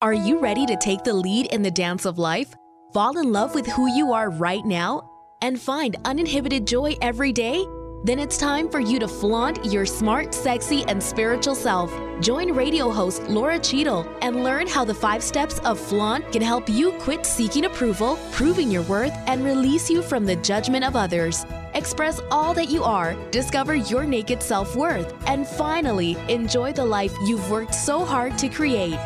Are you ready to take the lead in the dance of life? Fall in love with who you are right now? And find uninhibited joy every day? Then it's time for you to flaunt your smart, sexy, and spiritual self. Join radio host Laura Cheadle and learn how the five steps of flaunt can help you quit seeking approval, proving your worth, and release you from the judgment of others. Express all that you are, discover your naked self worth, and finally enjoy the life you've worked so hard to create.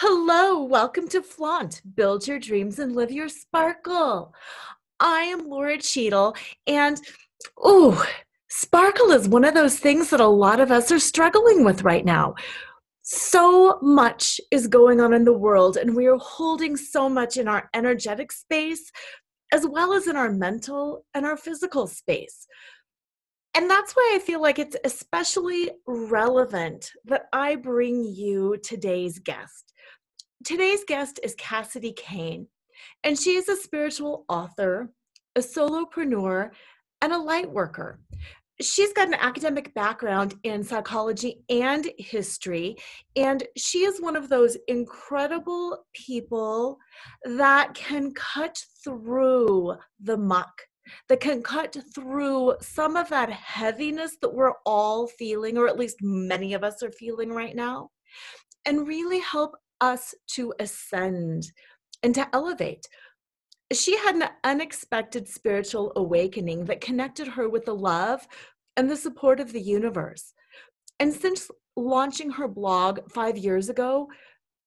Hello, welcome to Flaunt. Build your dreams and live your sparkle. I am Laura Cheadle, and oh, sparkle is one of those things that a lot of us are struggling with right now. So much is going on in the world, and we are holding so much in our energetic space as well as in our mental and our physical space. And that's why I feel like it's especially relevant that I bring you today's guest. Today's guest is Cassady Cayne, and she is a spiritual author, a solopreneur, and a light worker. She's got an academic background in psychology and history, and she is one of those incredible people that can cut through the muck, that can cut through some of that heaviness that we're all feeling, or at least many of us are feeling right now, and really help us to ascend and to elevate. She had an unexpected spiritual awakening that connected her with the love and the support of the universe. And since launching her blog five years ago,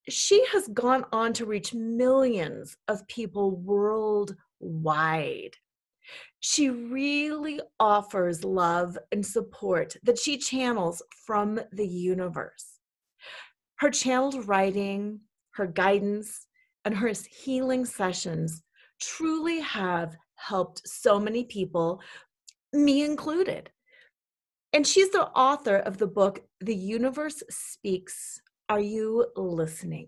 she has gone on to reach millions of people worldwide. She really offers love and support that she channels from the universe her channeled writing, her guidance, and her healing sessions truly have helped so many people, me included. And she's the author of the book, The Universe Speaks Are You Listening?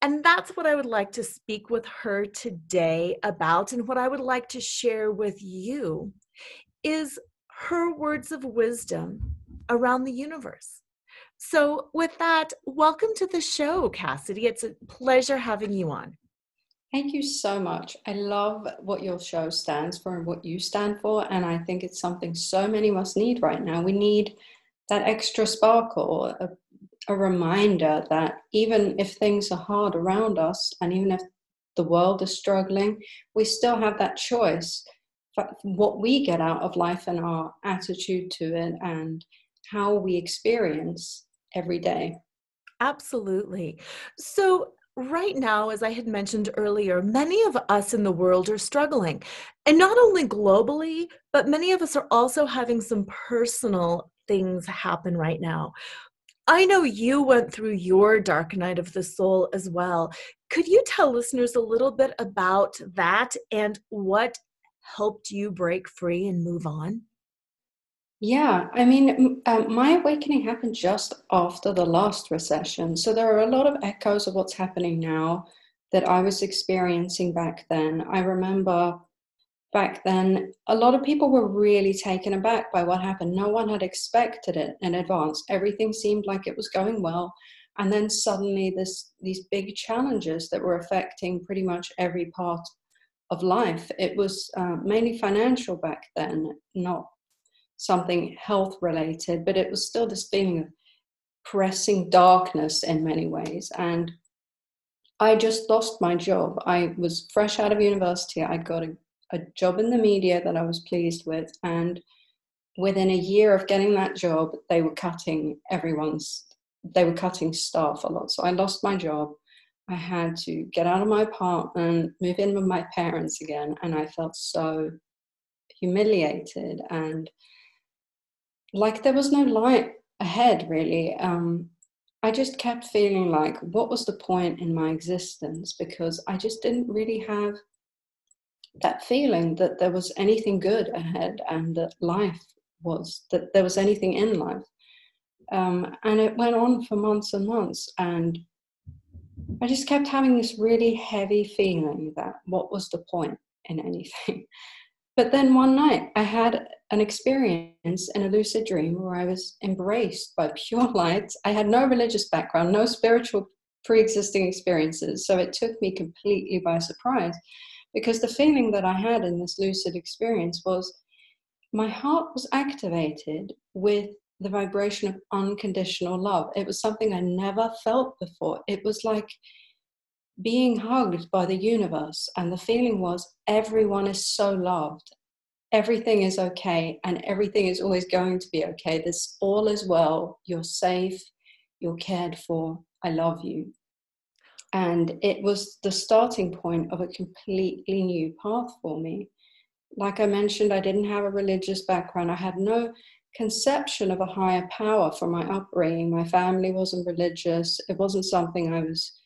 And that's what I would like to speak with her today about. And what I would like to share with you is her words of wisdom around the universe. So, with that, welcome to the show, Cassady. It's a pleasure having you on. Thank you so much. I love what your show stands for and what you stand for. And I think it's something so many of us need right now. We need that extra sparkle, a, a reminder that even if things are hard around us, and even if the world is struggling, we still have that choice. But What we get out of life and our attitude to it and how we experience every day. Absolutely. So, right now, as I had mentioned earlier, many of us in the world are struggling. And not only globally, but many of us are also having some personal things happen right now. I know you went through your dark night of the soul as well. Could you tell listeners a little bit about that and what helped you break free and move on? Yeah, I mean, uh, my awakening happened just after the last recession. So there are a lot of echoes of what's happening now that I was experiencing back then. I remember back then, a lot of people were really taken aback by what happened. No one had expected it in advance. Everything seemed like it was going well. And then suddenly, this, these big challenges that were affecting pretty much every part of life. It was uh, mainly financial back then, not something health related, but it was still this feeling of pressing darkness in many ways. And I just lost my job. I was fresh out of university. I got a, a job in the media that I was pleased with. And within a year of getting that job, they were cutting everyone's, they were cutting staff a lot. So I lost my job. I had to get out of my apartment, move in with my parents again, and I felt so humiliated and like there was no light ahead really. Um, i just kept feeling like what was the point in my existence? Because i just didn't really have that feeling that there was anything good ahead and that life was that there was anything in life. Um, and it went on for months and months and i just kept having this really heavy feeling that what was the point in anything but then one night I had an experience in a lucid dream where I was embraced by pure light. I had no religious background, no spiritual pre existing experiences. So it took me completely by surprise because the feeling that I had in this lucid experience was my heart was activated with the vibration of unconditional love. It was something I never felt before. It was like being hugged by the universe, and the feeling was everyone is so loved. Everything is okay, and everything is always going to be okay. This all is well. You're safe. You're cared for. I love you. And it was the starting point of a completely new path for me. Like I mentioned, I didn't have a religious background. I had no conception of a higher power from my upbringing. My family wasn't religious. It wasn't something I was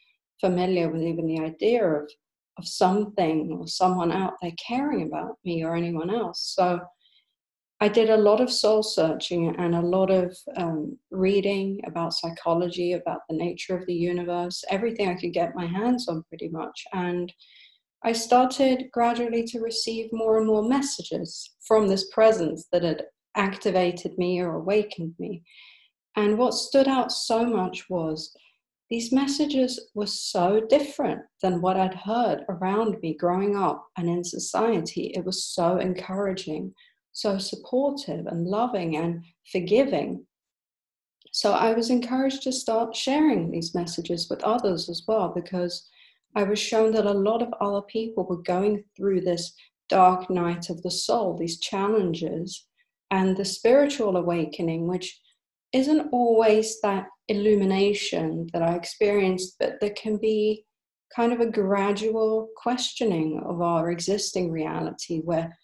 familiar with, even the idea of, of something or someone out there caring about me or anyone else. So I did a lot of soul searching and a lot of um, reading about psychology, about the nature of the universe, everything I could get my hands on pretty much. And I started gradually to receive more and more messages from this presence that had activated me or awakened me. And what stood out so much was these messages were so different than what I'd heard around me growing up and in society. It was so encouraging so supportive and loving and forgiving. So I was encouraged to start sharing these messages with others as well because I was shown that a lot of other people were going through this dark night of the soul, these challenges, and the spiritual awakening, which isn't always that illumination that I experienced, but there can be kind of a gradual questioning of our existing reality where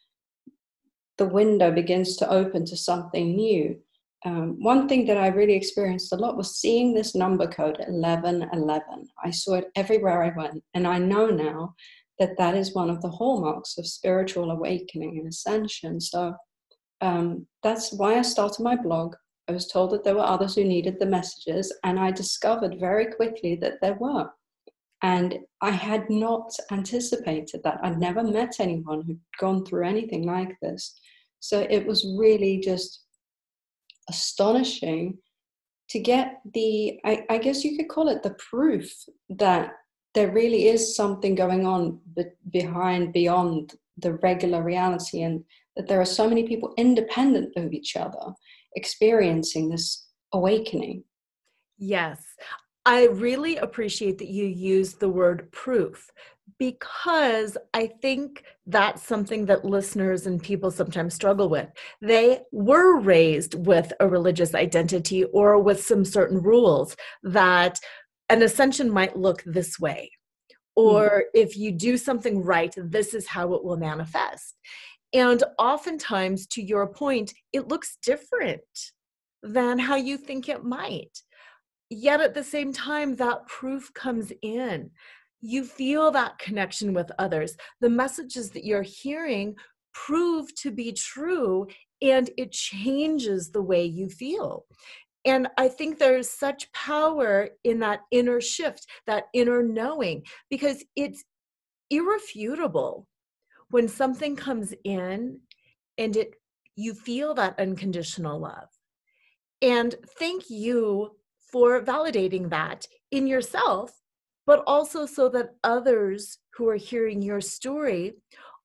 the window begins to open to something new. Um, one thing that I really experienced a lot was seeing this number code 1111. I saw it everywhere I went, and I know now that that is one of the hallmarks of spiritual awakening and ascension. So um, that's why I started my blog. I was told that there were others who needed the messages, and I discovered very quickly that there were. And I had not anticipated that. I'd never met anyone who'd gone through anything like this. So it was really just astonishing to get the, I, I guess you could call it the proof that there really is something going on be- behind, beyond the regular reality, and that there are so many people independent of each other experiencing this awakening. Yes. I really appreciate that you use the word proof because I think that's something that listeners and people sometimes struggle with. They were raised with a religious identity or with some certain rules that an ascension might look this way. Or mm. if you do something right, this is how it will manifest. And oftentimes, to your point, it looks different than how you think it might. Yet at the same time that proof comes in. You feel that connection with others. The messages that you're hearing prove to be true and it changes the way you feel. And I think there's such power in that inner shift, that inner knowing, because it's irrefutable when something comes in and it you feel that unconditional love. And thank you for validating that in yourself, but also so that others who are hearing your story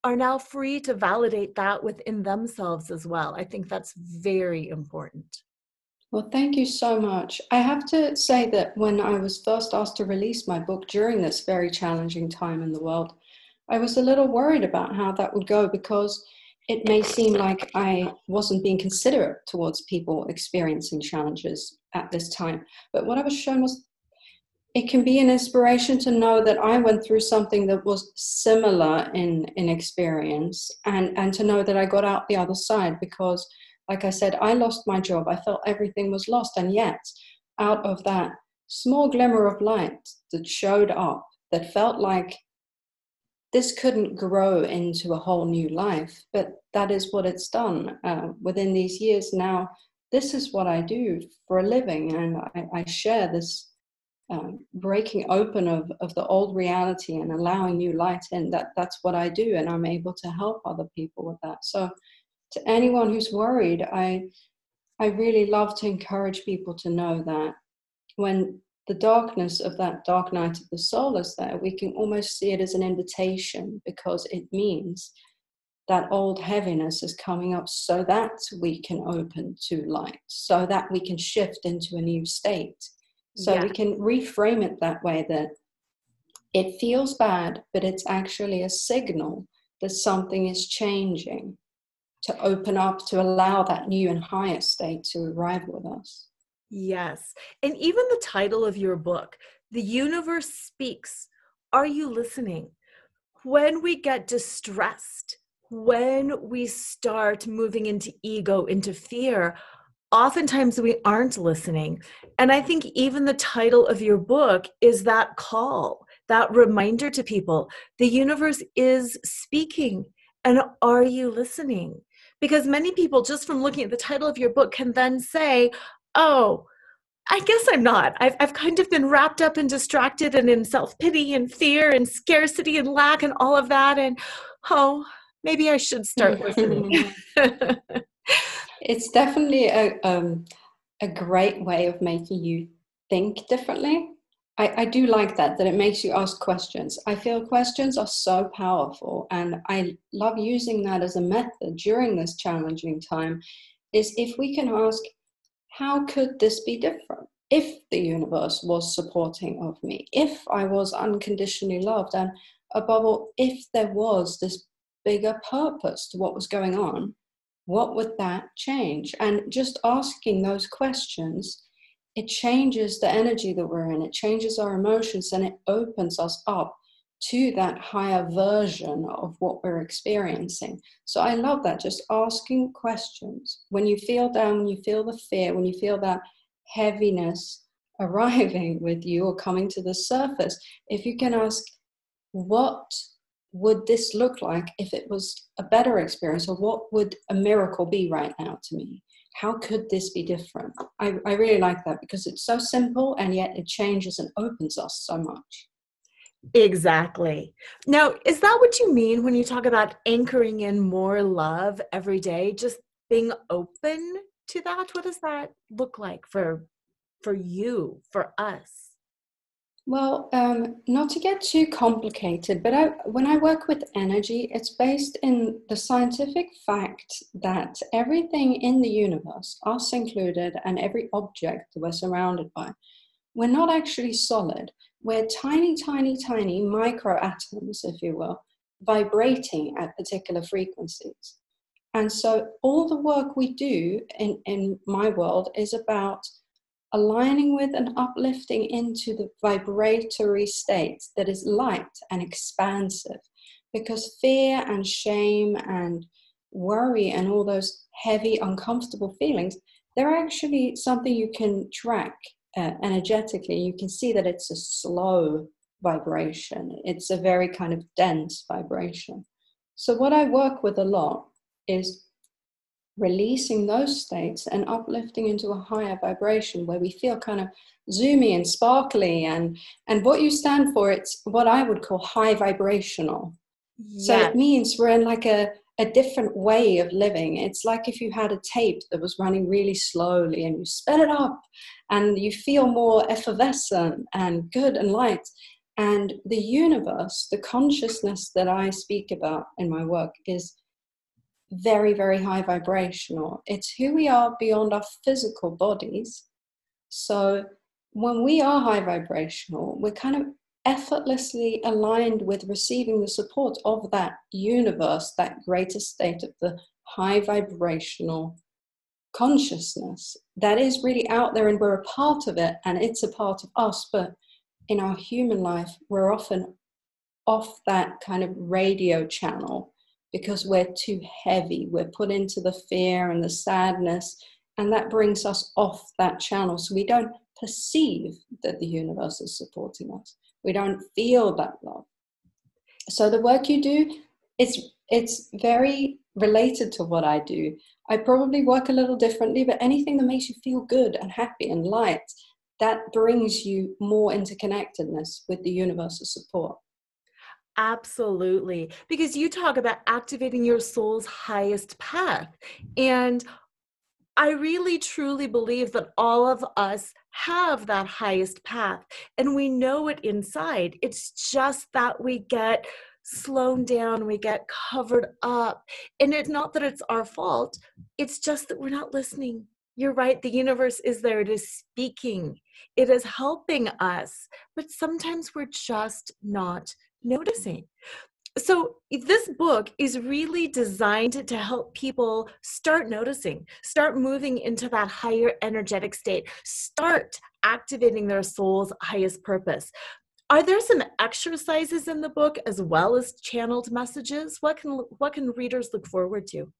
are now free to validate that within themselves as well. I think that's very important. Well, thank you so much. I have to say that when I was first asked to release my book during this very challenging time in the world, I was a little worried about how that would go because it may seem like I wasn't being considerate towards people experiencing challenges at this time. But what I was shown was it can be an inspiration to know that I went through something that was similar in, in experience and, and to know that I got out the other side because, like I said, I lost my job. I felt everything was lost. And yet, out of that small glimmer of light that showed up, that felt like this couldn't grow into a whole new life, but that is what it's done uh, within these years. Now, this is what I do for a living, and I, I share this um, breaking open of, of the old reality and allowing new light in that that's what i do and i'm able to help other people with that so to anyone who's worried i i really love to encourage people to know that when the darkness of that dark night of the soul is there we can almost see it as an invitation because it means that old heaviness is coming up so that we can open to light so that we can shift into a new state so yeah. we can reframe it that way that it feels bad, but it's actually a signal that something is changing to open up to allow that new and higher state to arrive with us. Yes. And even the title of your book, The Universe Speaks. Are you listening? When we get distressed, when we start moving into ego, into fear, oftentimes we aren't listening. And I think even the title of your book is that call, that reminder to people the universe is speaking. And are you listening? Because many people, just from looking at the title of your book, can then say, oh, I guess I'm not. I've, I've kind of been wrapped up and distracted and in self pity and fear and scarcity and lack and all of that. And oh, maybe I should start listening. it's definitely a um, a great way of making you think differently. I, I do like that that it makes you ask questions. I feel questions are so powerful, and I love using that as a method during this challenging time. Is if we can ask, how could this be different? If the universe was supporting of me, if I was unconditionally loved, and above all, if there was this bigger purpose to what was going on, what would that change? And just asking those questions, it changes the energy that we're in, it changes our emotions, and it opens us up to that higher version of what we're experiencing. So I love that, just asking questions. When you feel down, when you feel the fear, when you feel that heaviness arriving with you or coming to the surface, if you can ask, what would this look like if it was a better experience or what would a miracle be right now to me how could this be different I, I really like that because it's so simple and yet it changes and opens us so much exactly. Now is that what you mean when you talk about anchoring in more love every day? Just being open to that? What does that look like for for you for us? Well, um, not to get too complicated, but I, when I work with energy, it's based in the scientific fact that everything in the universe, us included, and every object that we're surrounded by, we're not actually solid. We're tiny, tiny, tiny microatoms, if you will, vibrating at particular frequencies. And so all the work we do in, in my world is about aligning with and uplifting into the vibratory state that is light and expansive. Because fear and shame and worry and all those heavy, uncomfortable feelings, they're actually something you can track uh, energetically. You can see that it's a slow vibration, it's a very kind of dense vibration. So, what I work with a lot is releasing those states and uplifting into a higher vibration where we feel kind of zoomy and sparkly and and what you stand for it's what i would call high vibrational yes. so it means we're in like a a different way of living it's like if you had a tape that was running really slowly and you sped it up and you feel more effervescent and good and light and the universe the consciousness that i speak about in my work is very, very high vibrational. It's who we are beyond our physical bodies. So when we are high vibrational, we're kind of effortlessly aligned with receiving the support of that universe, that greater state of the high vibrational consciousness that is really out there and we're a part of it and it's a part of us. But in our human life, we're often off that kind of radio channel because we're too heavy. We're put into the fear and the sadness, and that brings us off that channel. So we don't perceive that the universe is supporting us. We don't feel that love. So the work you do, it's it's very related to what I do. I probably work a little differently, but anything that makes you feel good and happy and light that brings you more interconnectedness with the universal support. Absolutely. Because you talk about activating your soul's highest path. And I really truly believe that all of us have that highest path and we know it inside. It's just that we get slowed down, we get covered up. And it's not that it's our fault, it's just that we're not listening. You're right, the universe is there, it is speaking, it is helping us, but sometimes we're just not noticing. So, this book is really designed to help people start noticing, start moving into that higher energetic state, start activating their soul's highest purpose. Are there some exercises in the book as well as channeled messages? What can what can readers look forward to?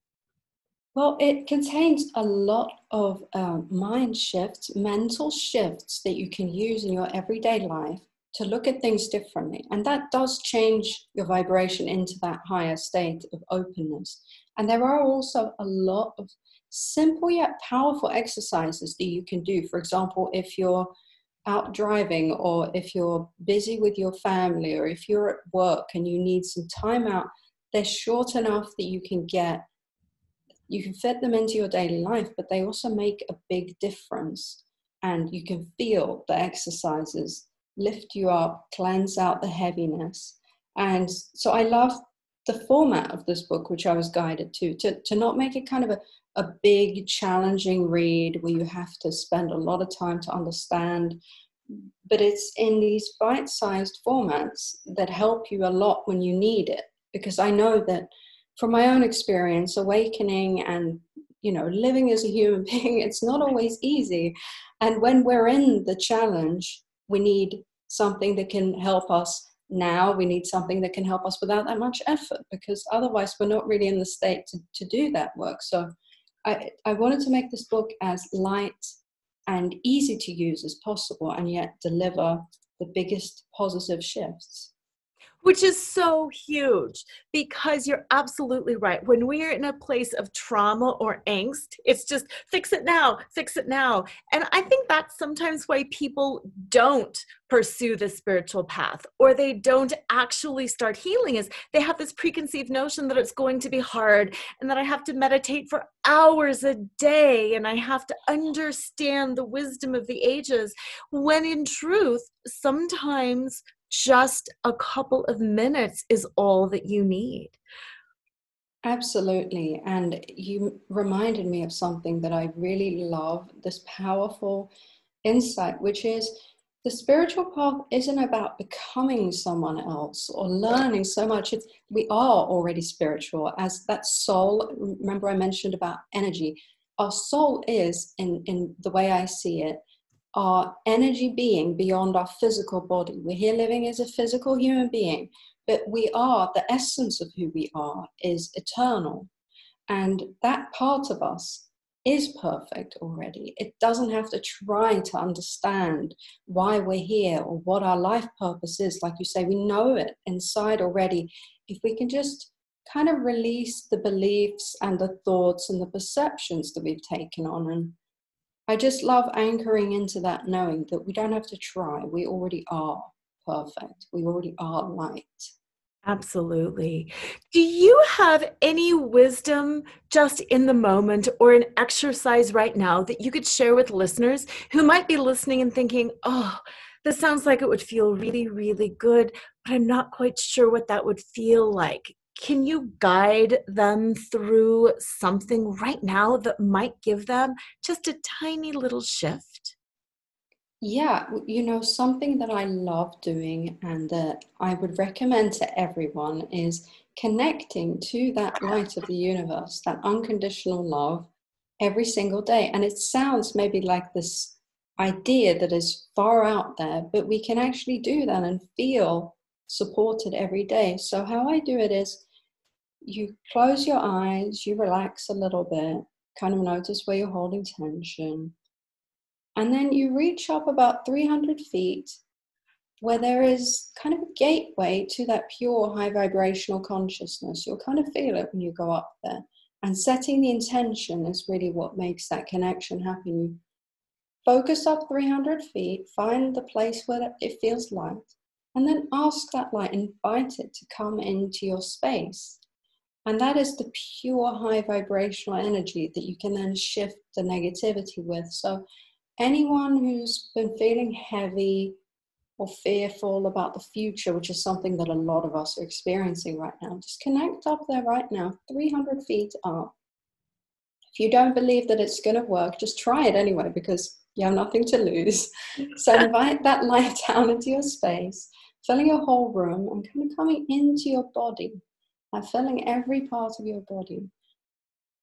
Well, it contains a lot of um, mind shifts, mental shifts that you can use in your everyday life to look at things differently. And that does change your vibration into that higher state of openness. And there are also a lot of simple yet powerful exercises that you can do. For example, if you're out driving or if you're busy with your family or if you're at work and you need some time out, they're short enough that you can get you can fit them into your daily life, but they also make a big difference. And you can feel the exercises lift you up, cleanse out the heaviness. And so I love the format of this book, which I was guided to, to, to not make it kind of a, a big, challenging read where you have to spend a lot of time to understand. But it's in these bite sized formats that help you a lot when you need it. Because I know that from my own experience, awakening and you know living as a human being, it's not always easy. And when we're in the challenge, we need something that can help us now. We need something that can help us without that much effort because otherwise we're not really in the state to, to do that work. So I, I wanted to make this book as light and easy to use as possible and yet deliver the biggest positive shifts which is so huge because you're absolutely right. When we are in a place of trauma or angst, it's just fix it now, fix it now. And I think that's sometimes why people don't pursue the spiritual path or they don't actually start healing is they have this preconceived notion that it's going to be hard and that I have to meditate for hours a day and I have to understand the wisdom of the ages when in truth sometimes just a couple of minutes is all that you need. Absolutely. And you reminded me of something that I really love this powerful insight, which is the spiritual path isn't about becoming someone else or learning so much. It's, we are already spiritual as that soul. Remember, I mentioned about energy. Our soul is, in, in the way I see it, our energy being beyond our physical body. We're here living as a physical human being, but we are, the essence of who we are is eternal. And that part of us is perfect already. It doesn't have to try to understand why we're here or what our life purpose is. Like you say, we know it inside already. If we can just kind of release the beliefs and the thoughts and the perceptions that we've taken on and I just love anchoring into that knowing that we don't have to try. We already are perfect. We already are light. Absolutely. Do you have any wisdom just in the moment or an exercise right now that you could share with listeners who might be listening and thinking, oh, this sounds like it would feel really, really good, but I'm not quite sure what that would feel like? Can you guide them through something right now that might give them just a tiny little shift? Yeah, you know, something that I love doing and that I would recommend to everyone is connecting to that light of the universe, that unconditional love every single day. And it sounds maybe like this idea that is far out there, but we can actually do that and feel supported every day. So, how I do it is you close your eyes, you relax a little bit, kind of notice where you're holding tension. And then you reach up about 300 feet where there is kind of a gateway to that pure high vibrational consciousness. You'll kind of feel it when you go up there. And setting the intention is really what makes that connection happen. Focus up 300 feet, find the place where it feels light, and then ask that light, invite it to come into your space. And that is the pure high vibrational energy that you can then shift the negativity with. So, anyone who's been feeling heavy or fearful about the future, which is something that a lot of us are experiencing right now, just connect up there right now, 300 feet up. If you don't believe that it's going to work, just try it anyway because you have nothing to lose. so, invite that light down into your space, filling your whole room and kind of coming into your body and filling every part of your body.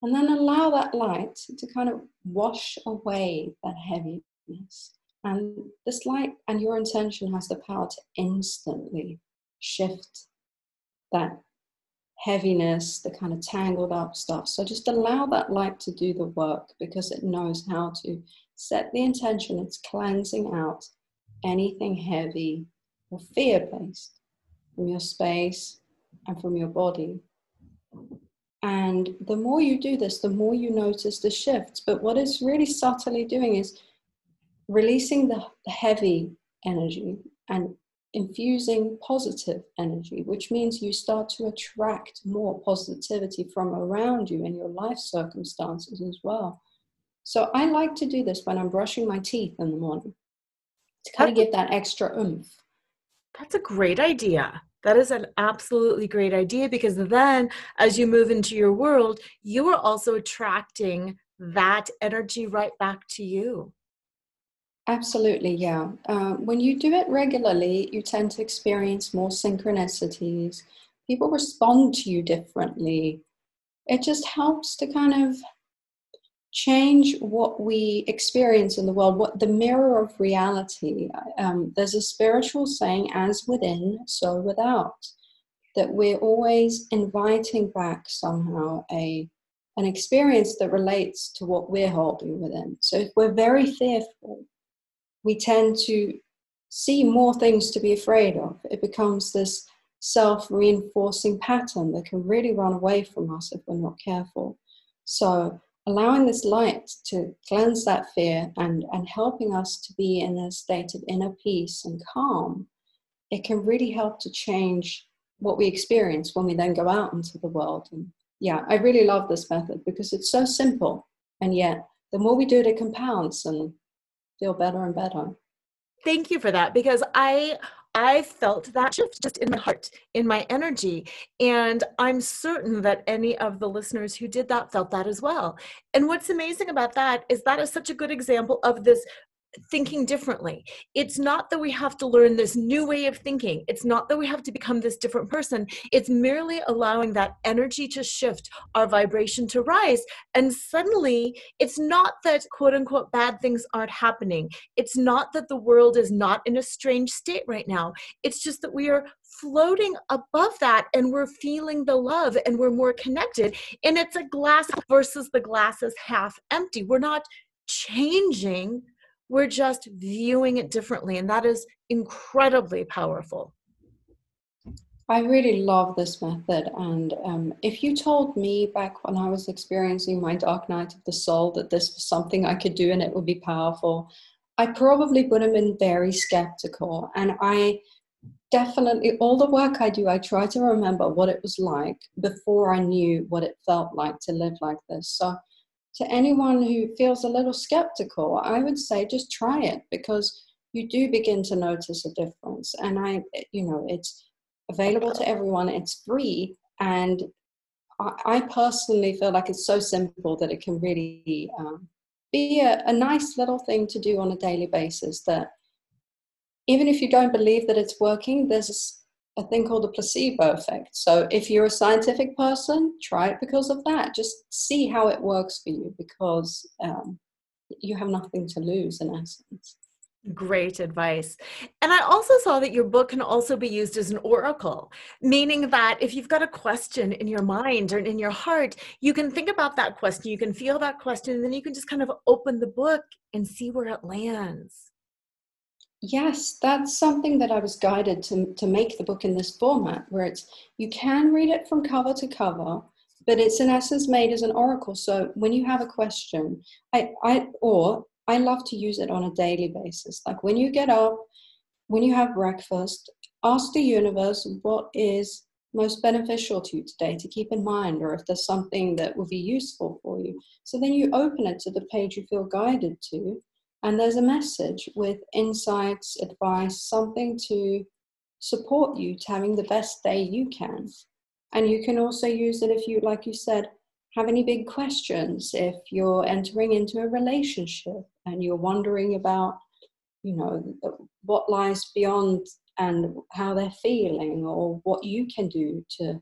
And then allow that light to kind of wash away that heaviness. And this light and your intention has the power to instantly shift that heaviness, the kind of tangled up stuff. So just allow that light to do the work because it knows how to set the intention. It's cleansing out anything heavy or fear based from your space, and from your body. And the more you do this, the more you notice the shifts. But what it's really subtly doing is releasing the heavy energy and infusing positive energy, which means you start to attract more positivity from around you in your life circumstances as well. So I like to do this when I'm brushing my teeth in the morning to kind of get that extra oomph. That's a great idea. That is an absolutely great idea because then as you move into your world, you are also attracting that energy right back to you. Absolutely, yeah. Uh, when you do it regularly, you tend to experience more synchronicities. People respond to you differently. It just helps to kind of change what we experience in the world, what the mirror of reality. Um, there's a spiritual saying, as within, so without, that we're always inviting back somehow a an experience that relates to what we're holding within. So if we're very fearful, we tend to see more things to be afraid of. It becomes this self reinforcing pattern that can really run away from us if we're not careful. So allowing this light to cleanse that fear and, and helping us to be in a state of inner peace and calm, it can really help to change what we experience when we then go out into the world. And yeah, I really love this method because it's so simple. And yet, the more we do it, it compounds and feel better and better. Thank you for that because I I felt that shift just in my heart, in my energy. And I'm certain that any of the listeners who did that felt that as well. And what's amazing about that is that is such a good example of this thinking differently. It's not that we have to learn this new way of thinking. It's not that we have to become this different person. It's merely allowing that energy to shift, our vibration to rise. And suddenly, it's not that quote unquote bad things aren't happening. It's not that the world is not in a strange state right now. It's just that we are floating above that and we're feeling the love and we're more connected. And it's a glass versus the glass is half empty. We're not changing we're just viewing it differently. And that is incredibly powerful. I really love this method. And um, if you told me back when I was experiencing my dark night of the soul that this was something I could do and it would be powerful, I probably would have been very skeptical. And I definitely, all the work I do, I try to remember what it was like before I knew what it felt like to live like this. So to anyone who feels a little skeptical, I would say just try it because you do begin to notice a difference. And I, you know, it's available to everyone, it's free. And I, I personally feel like it's so simple that it can really um, be a, a nice little thing to do on a daily basis that even if you don't believe that it's working, there's a thing called the placebo effect. So if you're a scientific person, try it because of that. Just see how it works for you because um, you have nothing to lose in essence. Great advice. And I also saw that your book can also be used as an oracle, meaning that if you've got a question in your mind or in your heart, you can think about that question, you can feel that question, and then you can just kind of open the book and see where it lands. Yes, that's something that I was guided to, to make the book in this format, where it's you can read it from cover to cover, but it's in essence made as an oracle. So when you have a question, I, I or I love to use it on a daily basis. Like when you get up, when you have breakfast, ask the universe what is most beneficial to you today to keep in mind, or if there's something that would be useful for you. So then you open it to the page you feel guided to, and there's a message with insights, advice, something to support you to having the best day you can. And you can also use it if you, like you said, have any big questions, if you're entering into a relationship and you're wondering about, you know, what lies beyond and how they're feeling or what you can do to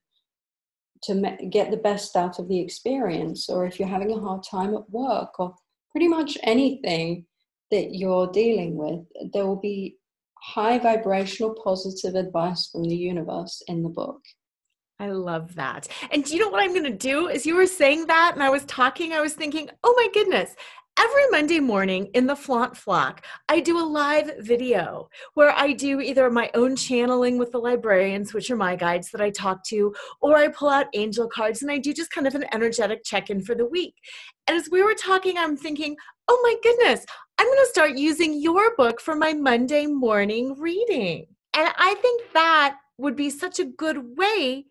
to get the best out of the experience or if you're having a hard time at work or pretty much anything that you're dealing with there will be high vibrational positive advice from the universe in the book I love that. And do you know what I'm going to do? As you were saying that and I was talking, I was thinking, oh my goodness, every Monday morning in the Flaunt Flock, I do a live video where I do either my own channeling with the librarians, which are my guides that I talk to, or I pull out angel cards and I do just kind of an energetic check in for the week. And as we were talking, I'm thinking, oh my goodness, I'm going to start using your book for my Monday morning reading. And I think that would be such a good way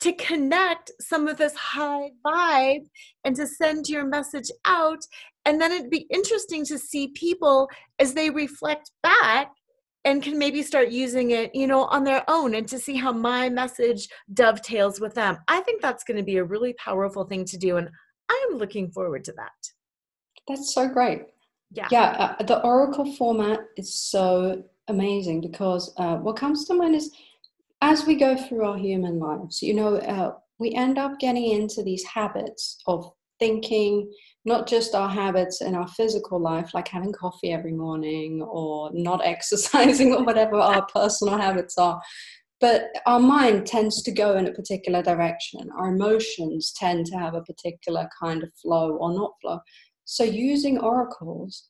to connect some of this high vibe and to send your message out. And then it'd be interesting to see people as they reflect back and can maybe start using it, you know, on their own and to see how my message dovetails with them. I think that's going to be a really powerful thing to do. And I am looking forward to that. That's so great. Yeah. Yeah. Uh, the Oracle format is so amazing because uh, what comes to mind is as we go through our human lives, you know, uh, we end up getting into these habits of thinking, not just our habits in our physical life, like having coffee every morning or not exercising or whatever our personal habits are, but our mind tends to go in a particular direction. Our emotions tend to have a particular kind of flow or not flow. So, using oracles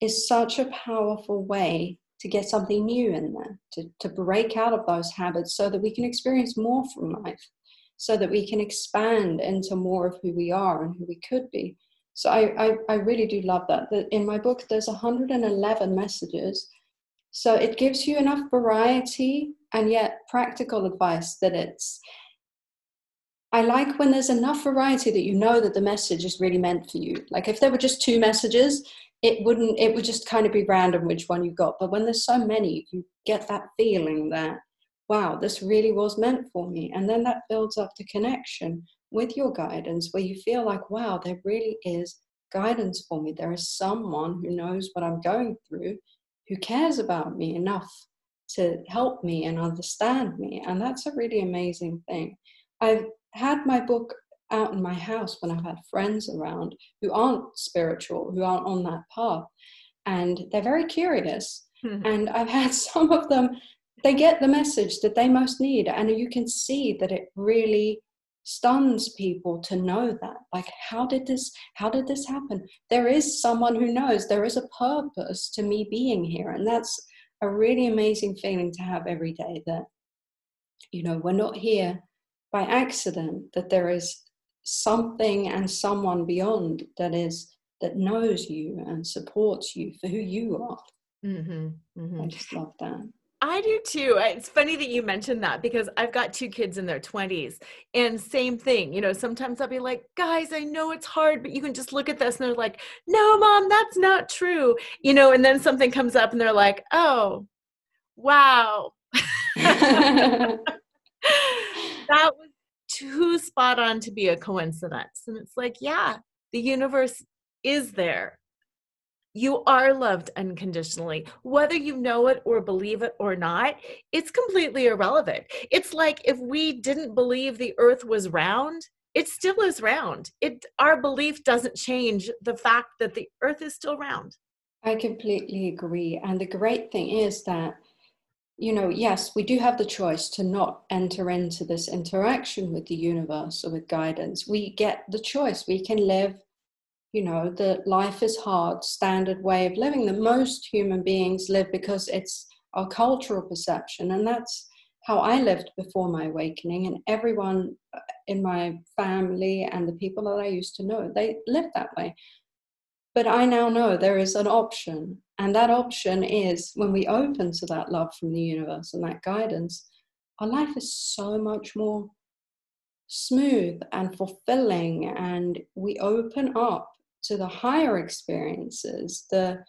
is such a powerful way to get something new in there, to, to break out of those habits so that we can experience more from life, so that we can expand into more of who we are and who we could be. So I, I, I really do love that. that. In my book, there's 111 messages. So it gives you enough variety and yet practical advice that it's I like when there's enough variety that you know that the message is really meant for you. Like if there were just two messages, it wouldn't it would just kind of be random which one you got. But when there's so many you get that feeling that wow this really was meant for me. And then that builds up the connection with your guidance where you feel like wow there really is guidance for me. There is someone who knows what i'm going through who cares about me enough to help me and understand me. And that's a really amazing thing. I've had my book out in my house when I've had friends around who aren't spiritual, who aren't on that path, and they're very curious. Mm-hmm. And I've had some of them, they get the message that they most need, and you can see that it really stuns people to know that like how did this how did this happen there is someone who knows there is a purpose to me being here and that's a really amazing feeling to have every day that you know we're not here by accident that there is something and someone beyond that is that knows you and supports you for who you are. Mm-hmm, mm-hmm. I just love that. I do too. It's funny that you mentioned that because I've got two kids in their 20s and same thing. You know, sometimes I'll be like, guys, I know it's hard, but you can just look at this. And they're like, no, mom, that's not true. You know, and then something comes up and they're like, oh, wow. that was too spot on to be a coincidence. And it's like, yeah, the universe is there. You are loved unconditionally. Whether you know it or believe it or not, it's completely irrelevant. It's like if we didn't believe the earth was round, it still is round. It our belief doesn't change the fact that the earth is still round. I completely agree. And the great thing is that you know, yes, we do have the choice to not enter into this interaction with the universe or with guidance. We get the choice. We can live, you know, the life is hard, standard way of living that most human beings live because it's our cultural perception. And that's how I lived before my awakening. And everyone in my family and the people that I used to know, they lived that way. But I now know there is an option. And that option is when we open to that love from the universe and that guidance, our life is so much more smooth and fulfilling. And we open up to the higher experiences, the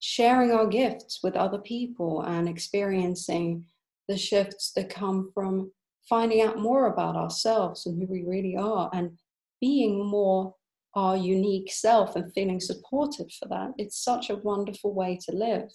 sharing our gifts with other people and experiencing the shifts that come from finding out more about ourselves and who we really are and being more our unique self and feeling supported for that. It's such a wonderful way to live.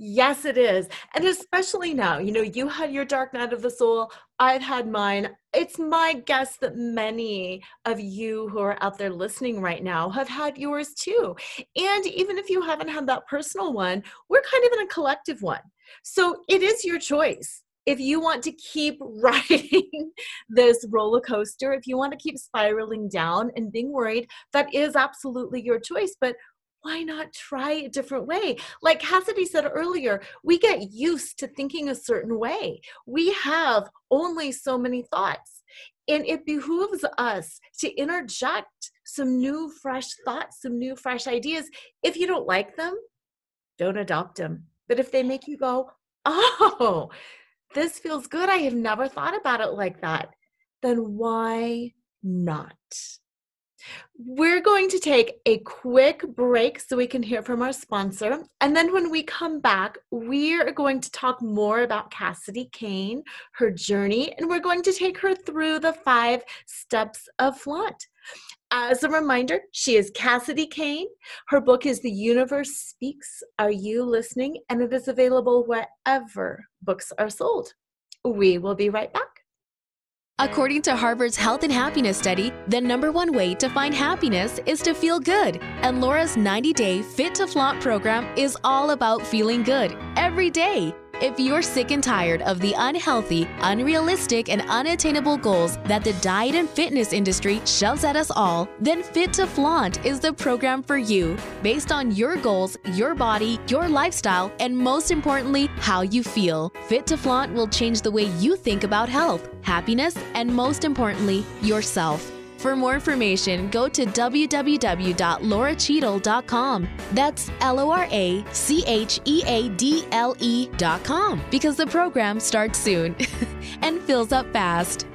Yes, it is. And especially now, you know, you had your dark night of the soul. I've had mine. It's my guess that many of you who are out there listening right now have had yours too. And even if you haven't had that personal one, we're kind of in a collective one. So it is your choice. If you want to keep riding this roller coaster, if you want to keep spiraling down and being worried, that is absolutely your choice. But why not try a different way? Like Cassady said earlier, we get used to thinking a certain way. We have only so many thoughts. And it behooves us to interject some new, fresh thoughts, some new, fresh ideas. If you don't like them, don't adopt them. But if they make you go, oh, this feels good, I have never thought about it like that, then why not? We're going to take a quick break so we can hear from our sponsor. And then when we come back, we're going to talk more about Cassady Cayne, her journey, and we're going to take her through the five steps of flaunt. As a reminder, she is Cassady Cayne. Her book is The Universe Speaks. Are you listening? And it is available wherever books are sold. We will be right back. According to Harvard's Health and Happiness Study, the number one way to find happiness is to feel good. And Laura's 90 day Fit to Flaunt program is all about feeling good every day. If you're sick and tired of the unhealthy, unrealistic, and unattainable goals that the diet and fitness industry shoves at us all, then Fit to Flaunt is the program for you, based on your goals, your body, your lifestyle, and most importantly, how you feel. Fit to Flaunt will change the way you think about health, happiness, and most importantly, yourself. For more information, go to www.lauracheadle.com. That's L O R A C H E A D L E.com because the program starts soon and fills up fast.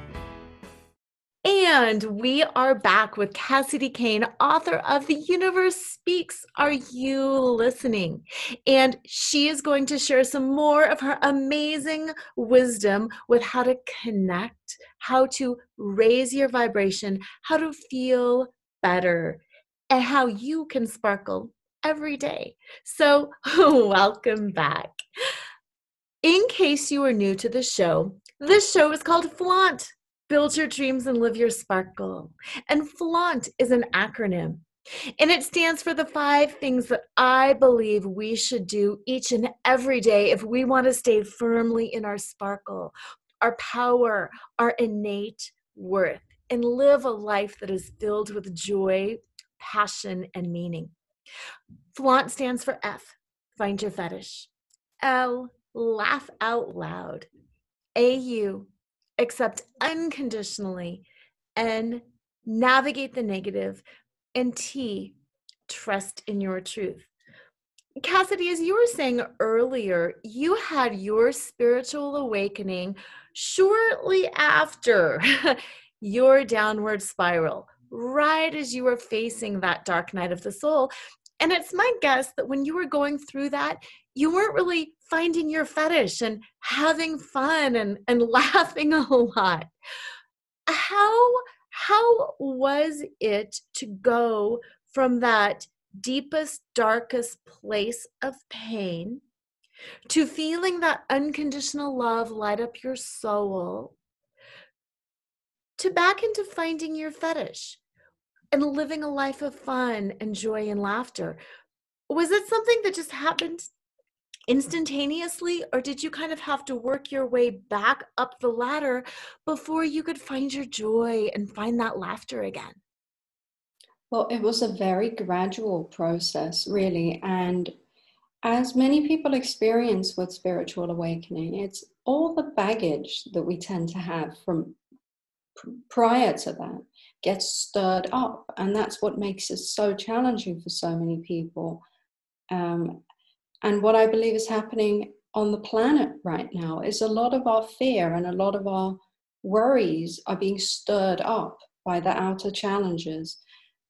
And we are back with Cassady Cayne, author of The Universe Speaks. Are you listening? And she is going to share some more of her amazing wisdom with how to connect, how to raise your vibration, how to feel better, and how you can sparkle every day. So, welcome back. In case you are new to the show, this show is called Flaunt Build your dreams and live your sparkle. And FLAUNT is an acronym. And it stands for the five things that I believe we should do each and every day if we want to stay firmly in our sparkle, our power, our innate worth, and live a life that is filled with joy, passion, and meaning. Flaunt stands for F, find your fetish. L, laugh out loud. AU, accept unconditionally and navigate the negative and t trust in your truth. Cassady as you were saying earlier you had your spiritual awakening shortly after your downward spiral right as you were facing that dark night of the soul. And it's my guess that when you were going through that you weren't really finding your fetish and having fun and, and laughing a lot. How how was it to go from that deepest, darkest place of pain to feeling that unconditional love light up your soul to back into finding your fetish and living a life of fun and joy and laughter? Was it something that just happened instantaneously or did you kind of have to work your way back up the ladder before you could find your joy and find that laughter again well it was a very gradual process really and as many people experience with spiritual awakening it's all the baggage that we tend to have from prior to that gets stirred up. And that's what makes it so challenging for so many people. Um, and what I believe is happening on the planet right now is a lot of our fear and a lot of our worries are being stirred up by the outer challenges.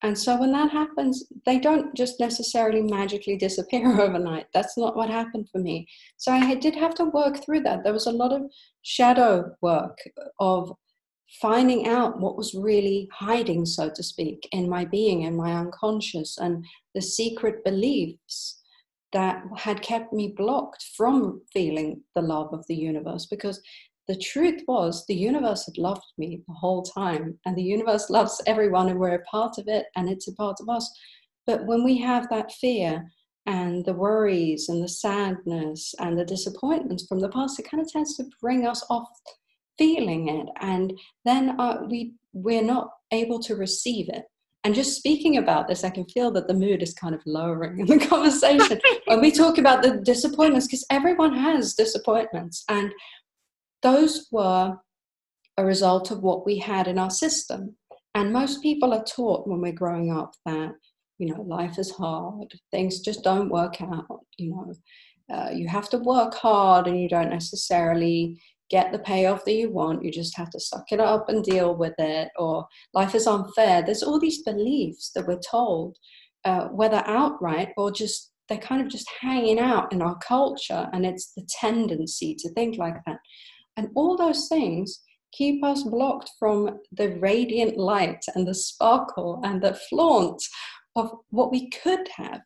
And so when that happens, they don't just necessarily magically disappear overnight. That's not what happened for me. So I did have to work through that. There was a lot of shadow work of finding out what was really hiding, so to speak, in my being in my unconscious and the secret beliefs that had kept me blocked from feeling the love of the universe because the truth was the universe had loved me the whole time and the universe loves everyone and we're a part of it and it's a part of us. But when we have that fear and the worries and the sadness and the disappointments from the past it kind of tends to bring us off feeling it and then uh, we we're not able to receive it and just speaking about this i can feel that the mood is kind of lowering in the conversation when we talk about the disappointments because everyone has disappointments and those were a result of what we had in our system. And most people are taught when we're growing up that, you know, life is hard, things just don't work out, you know, uh, you have to work hard and you don't necessarily get the payoff that you want. You just have to suck it up and deal with it, or life is unfair. There's all these beliefs that we're told, uh, whether outright or just they're kind of just hanging out in our culture, and it's the tendency to think like that. And all those things keep us blocked from the radiant light and the sparkle and the flaunt of what we could have.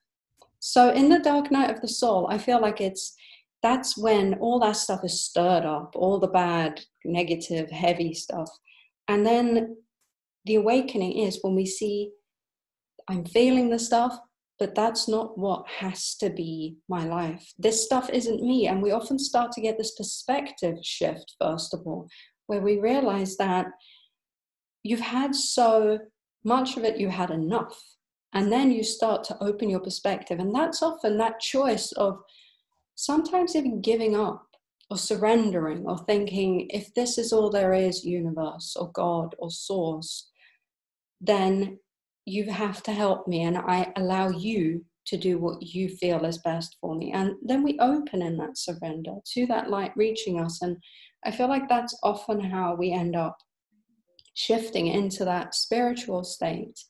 So in the dark night of the soul, I feel like it's that's when all that stuff is stirred up, all the bad, negative, heavy stuff. And then the awakening is when we see I'm feeling the stuff, but that's not what has to be my life. This stuff isn't me. And we often start to get this perspective shift, first of all, where we realize that you've had so much of it, you had enough. And then you start to open your perspective. And that's often that choice of sometimes even giving up or surrendering or thinking, if this is all there is, universe or God or source, then you have to help me and I allow you to do what you feel is best for me. And then we open in that surrender to that light reaching us. And I feel like that's often how we end up shifting into that spiritual state.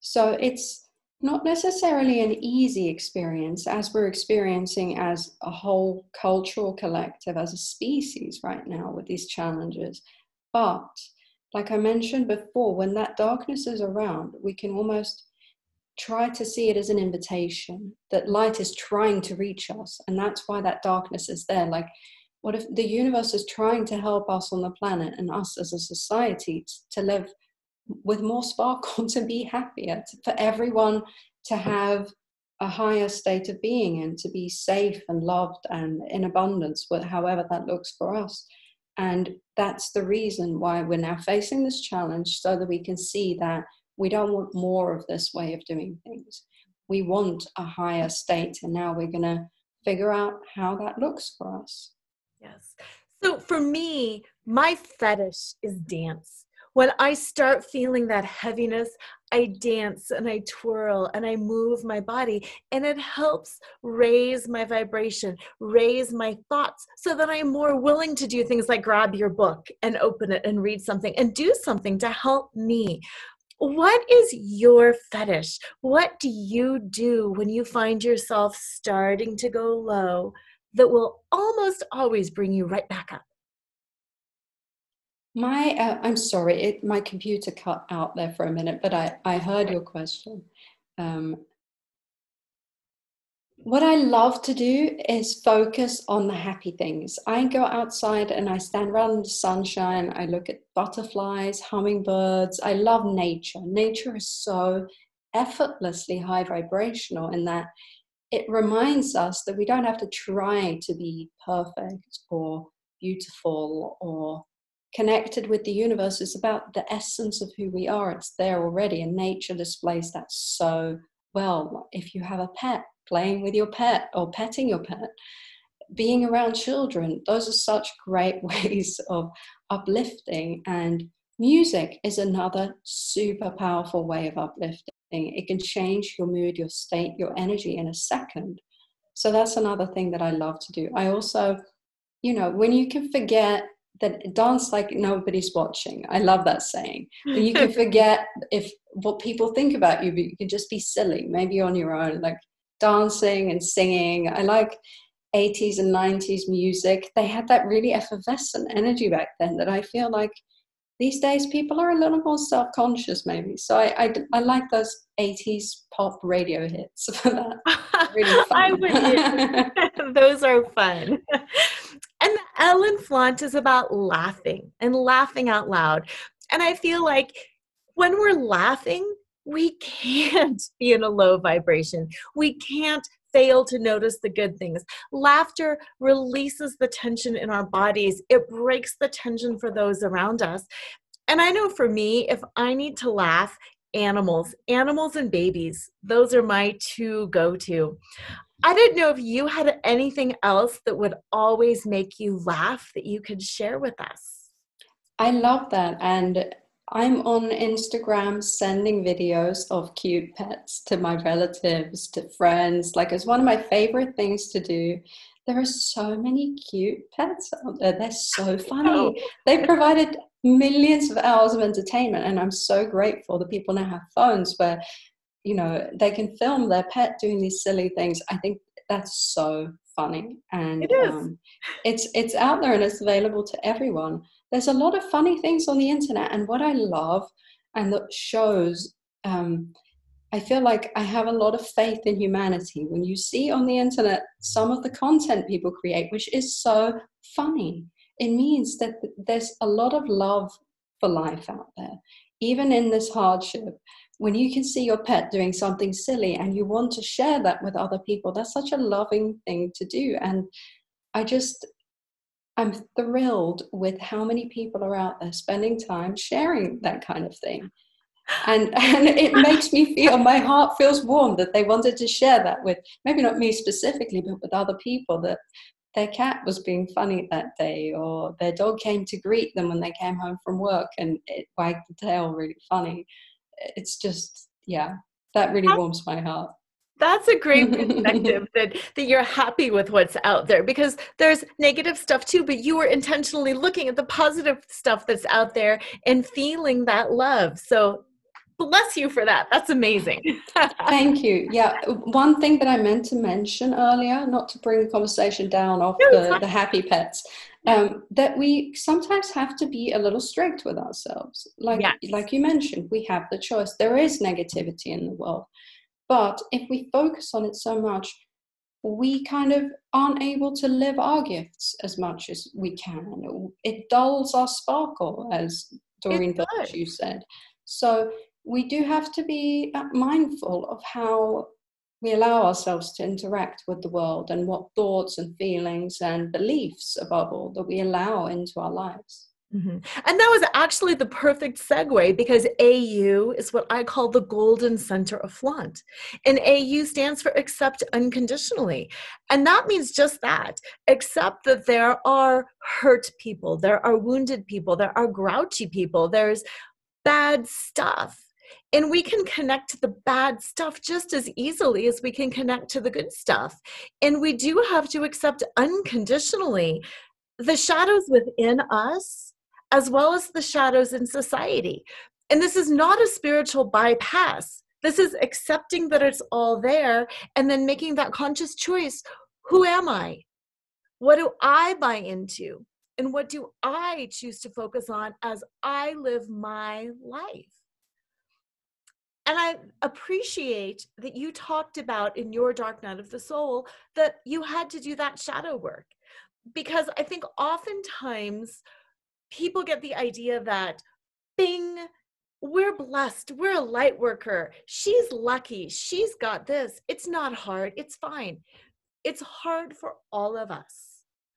So it's not necessarily an easy experience as we're experiencing as a whole cultural collective, as a species right now with these challenges. But like I mentioned before, when that darkness is around, we can almost try to see it as an invitation that light is trying to reach us. And that's why that darkness is there. Like, what if the universe is trying to help us on the planet and us as a society to live with more sparkle, to be happier, to, for everyone to have a higher state of being and to be safe and loved and in abundance, however that looks for us. And that's the reason why we're now facing this challenge so that we can see that we don't want more of this way of doing things. We want a higher state, and now we're going to figure out how that looks for us. Yes. So for me, my fetish is dance when I start feeling that heaviness, I dance and I twirl and I move my body, and it helps raise my vibration, raise my thoughts, so that I'm more willing to do things like grab your book and open it and read something and do something to help me. What is your fetish? What do you do when you find yourself starting to go low that will almost always bring you right back up? My, uh, I'm sorry, it, my computer cut out there for a minute, but I, I heard your question. Um, what I love to do is focus on the happy things. I go outside and I stand around in the sunshine. I look at butterflies, hummingbirds. I love nature. Nature is so effortlessly high vibrational in that it reminds us that we don't have to try to be perfect or beautiful or connected with the universe is about the essence of who we are. It's there already, and nature displays that so well. If you have a pet, playing with your pet or petting your pet, being around children, those are such great ways of uplifting and Music is another super powerful way of uplifting. It can change your mood, your state, your energy in a second. So that's another thing that I love to do. I also, you know, when you can forget that dance like nobody's watching. I love that saying. When you can forget if what people think about you, but you can just be silly, maybe on your own, like dancing and singing. I like 80s and 90s music. They had that really effervescent energy back then that I feel like these days people are a little more self-conscious maybe so i i, I like those 80s pop radio hits for that really fun. those are fun and ellen flaunt is about laughing and laughing out loud and i feel like when we're laughing we can't be in a low vibration we can't fail to notice the good things. Laughter releases the tension in our bodies, it breaks the tension for those around us. And I know for me, if I need to laugh, animals, animals and babies, those are my two go to. I didn't know if you had anything else that would always make you laugh that you could share with us. I love that. And I'm on Instagram sending videos of cute pets to my relatives, to friends. Like, it's one of my favorite things to do. There are so many cute pets out there. They're so funny. They provided millions of hours of entertainment, and I'm so grateful that people now have phones where, you know, they can film their pet doing these silly things. I think that's so funny, and it is. Um, it's it's out there and it's available to everyone there's a lot of funny things on the internet and what i love and that shows um, i feel like i have a lot of faith in humanity when you see on the internet some of the content people create which is so funny it means that there's a lot of love for life out there even in this hardship when you can see your pet doing something silly and you want to share that with other people that's such a loving thing to do and i just I'm thrilled with how many people are out there spending time sharing that kind of thing. And, and it makes me feel, my heart feels warm that they wanted to share that with maybe not me specifically, but with other people that their cat was being funny that day or their dog came to greet them when they came home from work and it wagged the tail really funny. It's just, yeah, that really warms my heart that's a great perspective that that you're happy with what's out there because there's negative stuff too but you are intentionally looking at the positive stuff that's out there and feeling that love so bless you for that. That's amazing. Thank you. Yeah one thing that i meant to mention earlier not to bring the conversation down off the, the happy pets um, that we sometimes have to be a little strict with ourselves. Like yes. like you mentioned we have the choice. There is negativity in the world. But if we focus on it so much, we kind of aren't able to live our gifts as much as we can. It dulls our sparkle, as Doreen Virtue said. So we do have to be uh, mindful of how we allow ourselves to interact with the world and what thoughts and feelings and beliefs, above all, that we allow into our lives. Mm-hmm. And that was actually the perfect segue because AU is what I call the golden center of flaunt. And AU stands for accept unconditionally. And that means just that accept that there are hurt people, there are wounded people, there are grouchy people, there's bad stuff. And we can connect to the bad stuff just as easily as we can connect to the good stuff. And we do have to accept unconditionally the shadows within us as well as the shadows in society. And this is not a spiritual bypass. This is accepting that it's all there and then making that conscious choice who am I? What do I buy into? And what do I choose to focus on as I live my life? And I appreciate that you talked about in your Dark Night of the Soul that you had to do that shadow work. Because I think oftentimes people get the idea that bing we're blessed we're a light worker she's lucky she's got this it's not hard it's fine it's hard for all of us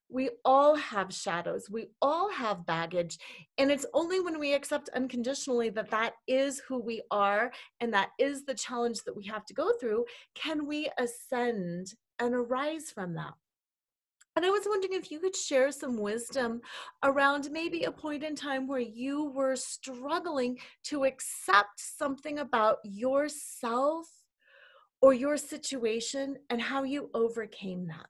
we all have shadows. We all have baggage. And it's only when we accept unconditionally that that is who we are and that is the challenge that we have to go through can we ascend and arise from that. And I was wondering if you could share some wisdom around maybe a point in time where you were struggling to accept something about yourself or your situation and how you overcame that.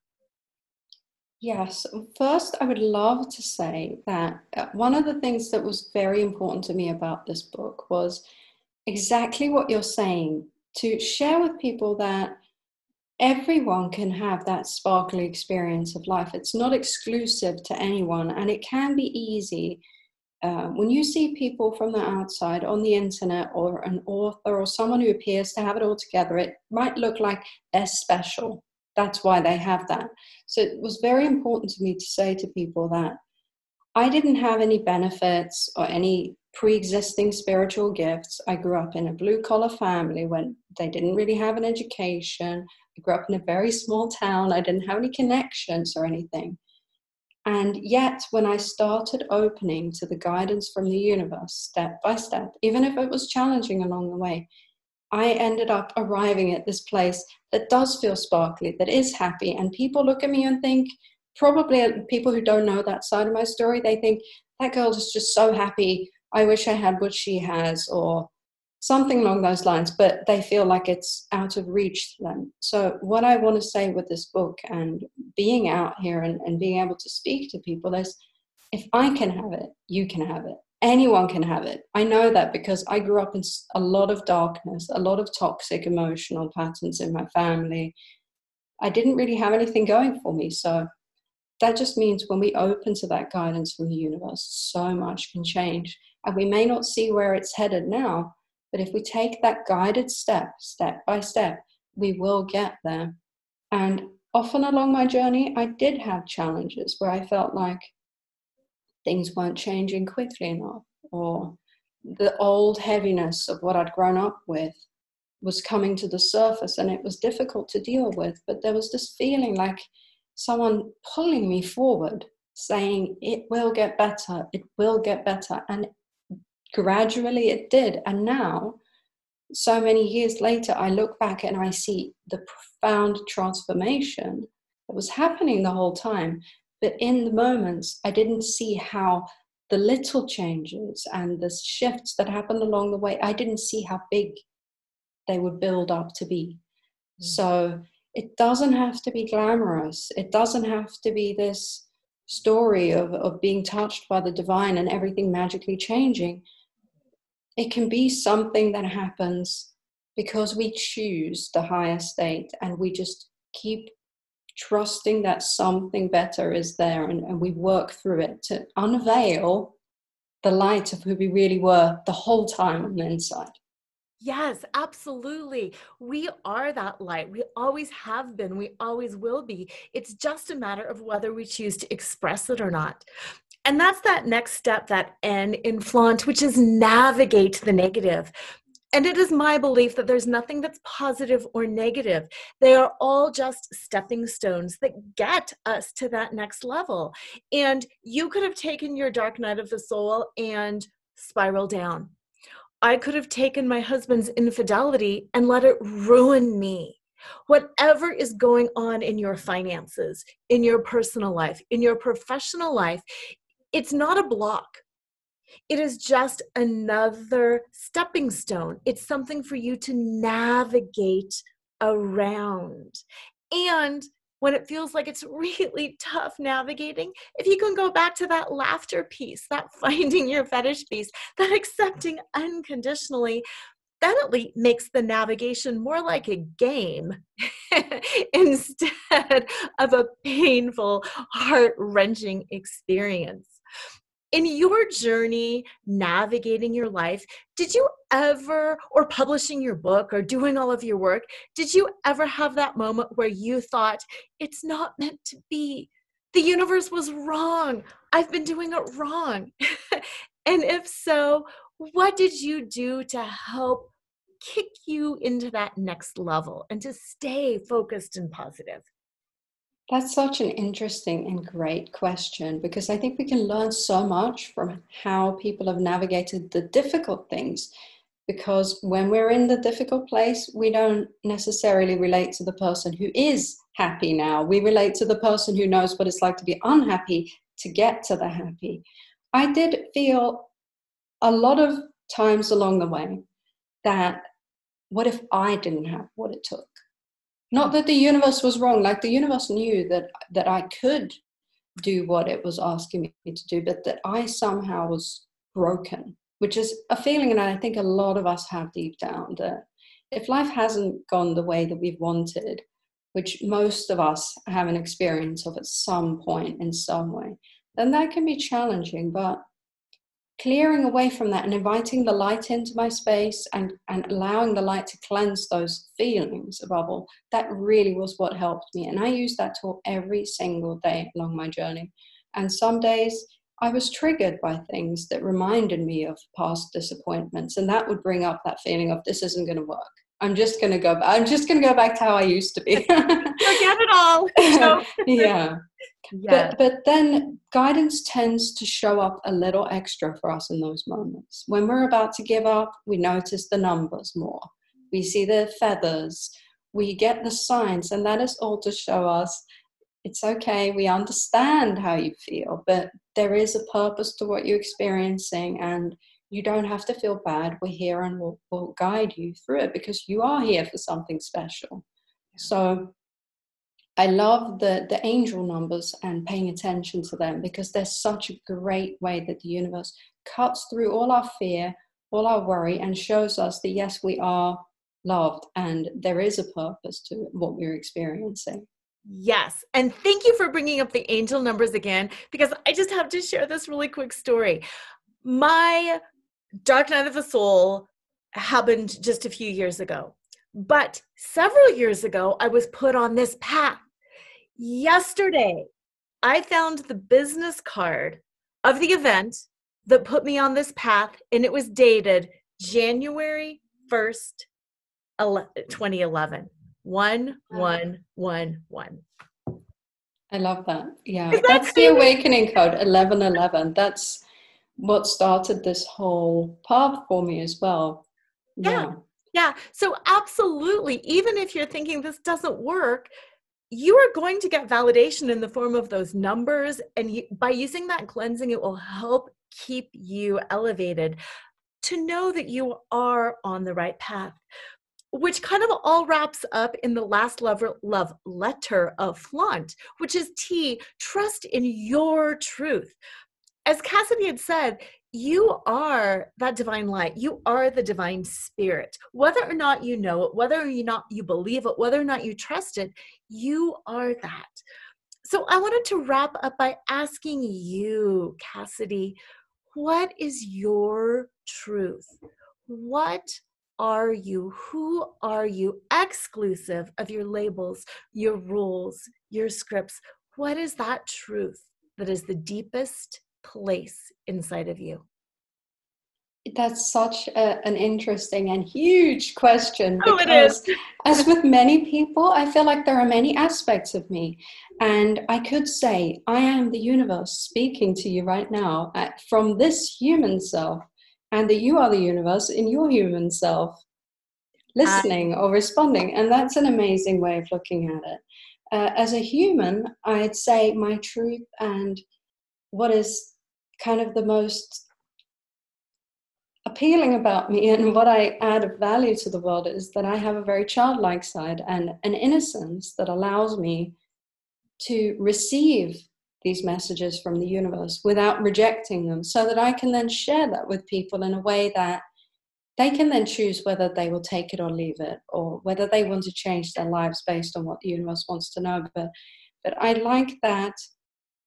Yes. First, I would love to say that uh, one of the things that was very important to me about this book was exactly what you're saying to share with people that everyone can have that sparkly experience of life. It's not exclusive to anyone, and it can be easy. Uh, when you see people from the outside on the internet or an author or someone who appears to have it all together, it might look like they're special. That's why they have that. So it was very important to me to say to people that I didn't have any benefits or any pre existing spiritual gifts. I grew up in a blue collar family when they didn't really have an education. I grew up in a very small town. I didn't have any connections or anything. And yet, when I started opening to the guidance from the universe step by step, even if it was challenging along the way, I ended up arriving at this place that does feel sparkly, that is happy. And people look at me and think, probably uh, people who don't know that side of my story, they think, that girl is just so happy. I wish I had what she has, or something along those lines, but they feel like it's out of reach to them. So, what I want to say with this book and being out here and, and being able to speak to people is if I can have it, you can have it. Anyone can have it. I know that because I grew up in a lot of darkness, a lot of toxic emotional patterns in my family. I didn't really have anything going for me. So, that just means when we open to that guidance from the universe, so much can change. And we may not see where it's headed now, but if we take that guided step, step by step, we will get there. And often along my journey, I did have challenges where I felt like things weren't changing quickly enough, or the old heaviness of what I'd grown up with was coming to the surface and it was difficult to deal with. But there was this feeling like someone pulling me forward, saying, It will get better, it will get better. And gradually it did. And now, so many years later, I look back and I see the profound transformation that was happening the whole time. But in the moments, I didn't see how the little changes and the shifts that happened along the way, I didn't see how big they would build up to be. Mm. So it doesn't have to be glamorous. It doesn't have to be this story of, of being touched by the divine and everything magically changing it can be something that happens because we choose the higher state and we just keep trusting that something better is there and, and we work through it to unveil the light of who we really were the whole time on the inside. Yes, absolutely. We are that light. We always have been. We always will be. It's just a matter of whether we choose to express it or not. And that's that next step, that N in flaunt, which is navigate the negative. And it is my belief that there's nothing that's positive or negative. They are all just stepping stones that get us to that next level. And you could have taken your dark night of the soul and spiral down. I could have taken my husband's infidelity and let it ruin me. Whatever is going on in your finances, in your personal life, in your professional life, it's not a block. It is just another stepping stone. It's something for you to navigate around. And when it feels like it's really tough navigating, if you can go back to that laughter piece, that finding your fetish piece, that accepting unconditionally, that at least makes the navigation more like a game instead of a painful, heart wrenching experience in your journey navigating your life, did you ever, or publishing your book or doing all of your work, did you ever have that moment where you thought, it's not meant to be? The universe was wrong. I've been doing it wrong. and if so, what did you do to help kick you into that next level and to stay focused and positive? That's such an interesting and great question because I think we can learn so much from how people have navigated the difficult things. because when we're in the difficult place, we don't necessarily relate to the person who is happy now. We relate to the person who knows what it's like to be unhappy to get to the happy. I did feel a lot of times along the way that what if I didn't have what it took? Not that the universe was wrong, like the universe knew that that I could do what it was asking me to do, but that I somehow was broken, which is a feeling and I think a lot of us have deep down that if life hasn't gone the way that we've wanted, which most of us have an experience of at some point in some way, then that can be challenging. But clearing away from that and inviting the light into my space and, and allowing the light to cleanse those feelings above all, that really was what helped me. And I use that tool every single day along my journey. And some days I was triggered by things that reminded me of past disappointments. And that would bring up that feeling of this isn't going to work. I'm just going to go. I'm just going to go back to how I used to be. Forget it all. yeah. Yeah. But, but then guidance tends to show up a little extra for us in those moments. When we're about to give up, we notice the numbers more. We see the feathers. We get the signs, and that is all to show us it's okay. We understand how you feel, but there is a purpose to what you're experiencing, and you don't have to feel bad. We're here and we'll, we'll guide you through it because you are here for something special. So I love the, the angel numbers and paying attention to them because they're such a great way that the universe cuts through all our fear, all our worry, and shows us that yes, we are loved and there is a purpose to what we're experiencing. Yes. And thank you for bringing up the angel numbers again because I just have to share this really quick story. My dark night of the soul happened just a few years ago. But several years ago, I was put on this path Yesterday, I found the business card of the event that put me on this path, and it was dated January 1st, 2011. One, one, one, one. I love that. Yeah, that that's the awakening code 1111. That's what started this whole path for me as well. Yeah. yeah. Yeah. So, absolutely. Even if you're thinking this doesn't work, you are going to get validation in the form of those numbers. And you, by using that cleansing, it will help keep you elevated to know that you are on the right path. Which kind of all wraps up in the last love, love letter of flaunt, which is T, trust in your truth. As Cassady had said, you are that divine light. You are the divine spirit. Whether or not you know it whether or not you believe it whether or not you trust it you are that. So i wanted to wrap up by asking you cassady what is your truth? What are you? Who are you? Exclusive of your labels your rules your scripts. What is that truth that is the deepest place inside of you? That's such a, an interesting and huge question oh, it is. as with many people, I feel like there are many aspects of me. And I could say, I am the universe speaking to you right now at, uh, from this human self, and that you are the universe in your human self, listening or responding. And that's an amazing way of looking at it. Uh, as a human, I'd say my truth and what is kind of the most appealing about me and what I add of value to the world is that I have a very childlike side and an innocence that allows me to receive these messages from the universe without rejecting them so that I can then share that with people in a way that they can then choose whether they will take it or leave it or whether they want to change their lives based on what the universe wants to know. But but I like that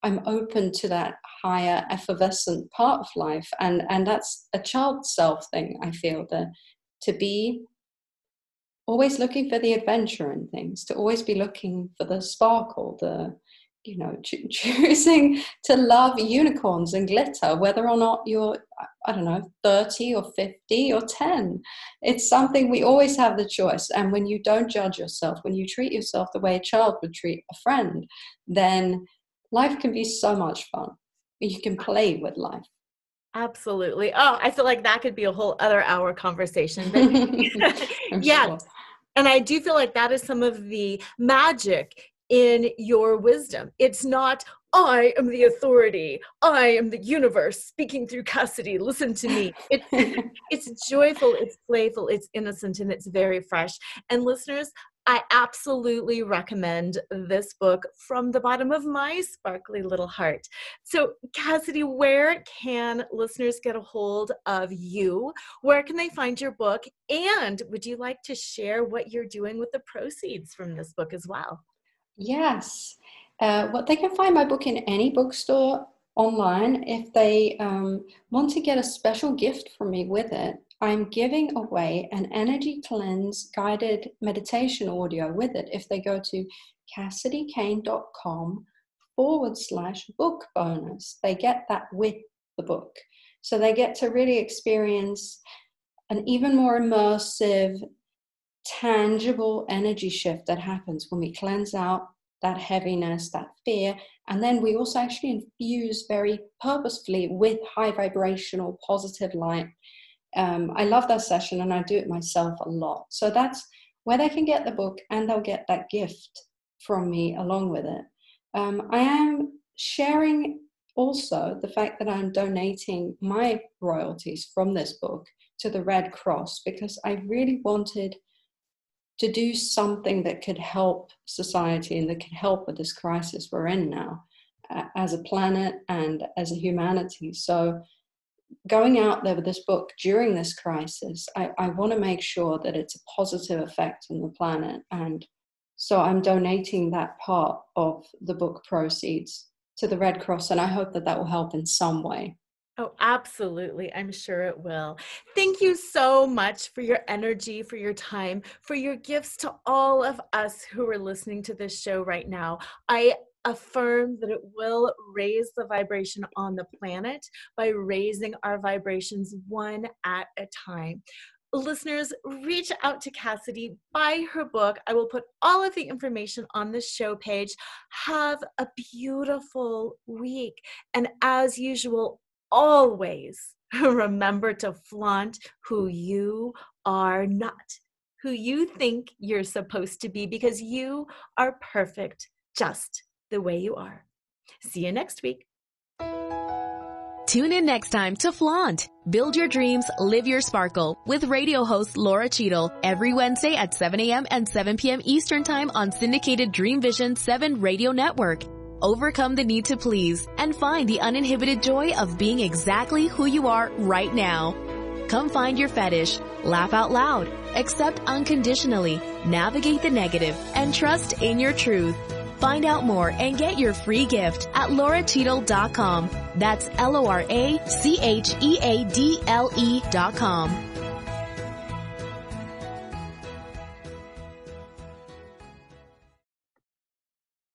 I'm open to that higher effervescent part of life and and that's a child self thing i feel that to be always looking for the adventure in things to always be looking for the sparkle the you know choosing to love unicorns and glitter whether or not you're i don't know 30 or 50 or 10 it's something we always have the choice and when you don't judge yourself when you treat yourself the way a child would treat a friend then life can be so much fun you can play with life Absolutely. Oh, I feel like that could be a whole other hour conversation. yeah. Sure. And I do feel like that is some of the magic in your wisdom. It's not, I am the authority. I am the universe speaking through Cassady. Listen to me. It, it's joyful, it's playful, it's innocent, and it's very fresh. And listeners, I absolutely recommend this book from the bottom of my sparkly little heart. So, Cassady, where can listeners get a hold of you? Where can they find your book? And would you like to share what you're doing with the proceeds from this book as well? Yes. Uh, well, they can find my book in any bookstore online. If they um, want to get a special gift from me with it, I'm giving away an energy cleanse guided meditation audio with it if they go to CassadyCayne.com forward slash book bonus. They get that with the book. So they get to really experience an even more immersive, tangible energy shift that happens when we cleanse out that heaviness, that fear. And then we also actually infuse very purposefully with high vibrational positive light um, I love that session and I do it myself a lot. So that's where they can get the book and they'll get that gift from me along with it. Um, I am sharing also the fact that I'm donating my royalties from this book to the Red Cross because I really wanted to do something that could help society and that could help with this crisis we're in now uh, as a planet and as a humanity. So going out there with this book during this crisis, I, I want to make sure that it's a positive effect on the planet. And so I'm donating that part of the book proceeds to the Red Cross, and I hope that that will help in some way. Oh, absolutely. I'm sure it will. Thank you so much for your energy, for your time, for your gifts to all of us who are listening to this show right now. I affirm that it will raise the vibration on the planet by raising our vibrations one at a time. Listeners, reach out to Cassady, buy her book. I will put all of the information on the show page. Have a beautiful week. And as usual, always remember to flaunt who you are not, who you think you're supposed to be, because you are perfect just the way you are. See you next week. Tune in next time to Flaunt. Build your dreams, live your sparkle with radio host Laura Cheadle every Wednesday at 7 a.m. and 7 p.m. Eastern Time on syndicated Dream Vision 7 radio network. Overcome the need to please and find the uninhibited joy of being exactly who you are right now. Come find your fetish, laugh out loud, accept unconditionally, navigate the negative, and trust in your truth. Find out more and get your free gift at lauracheadle.com. That's L-O-R-A-C-H-E-A-D-L-E dot com.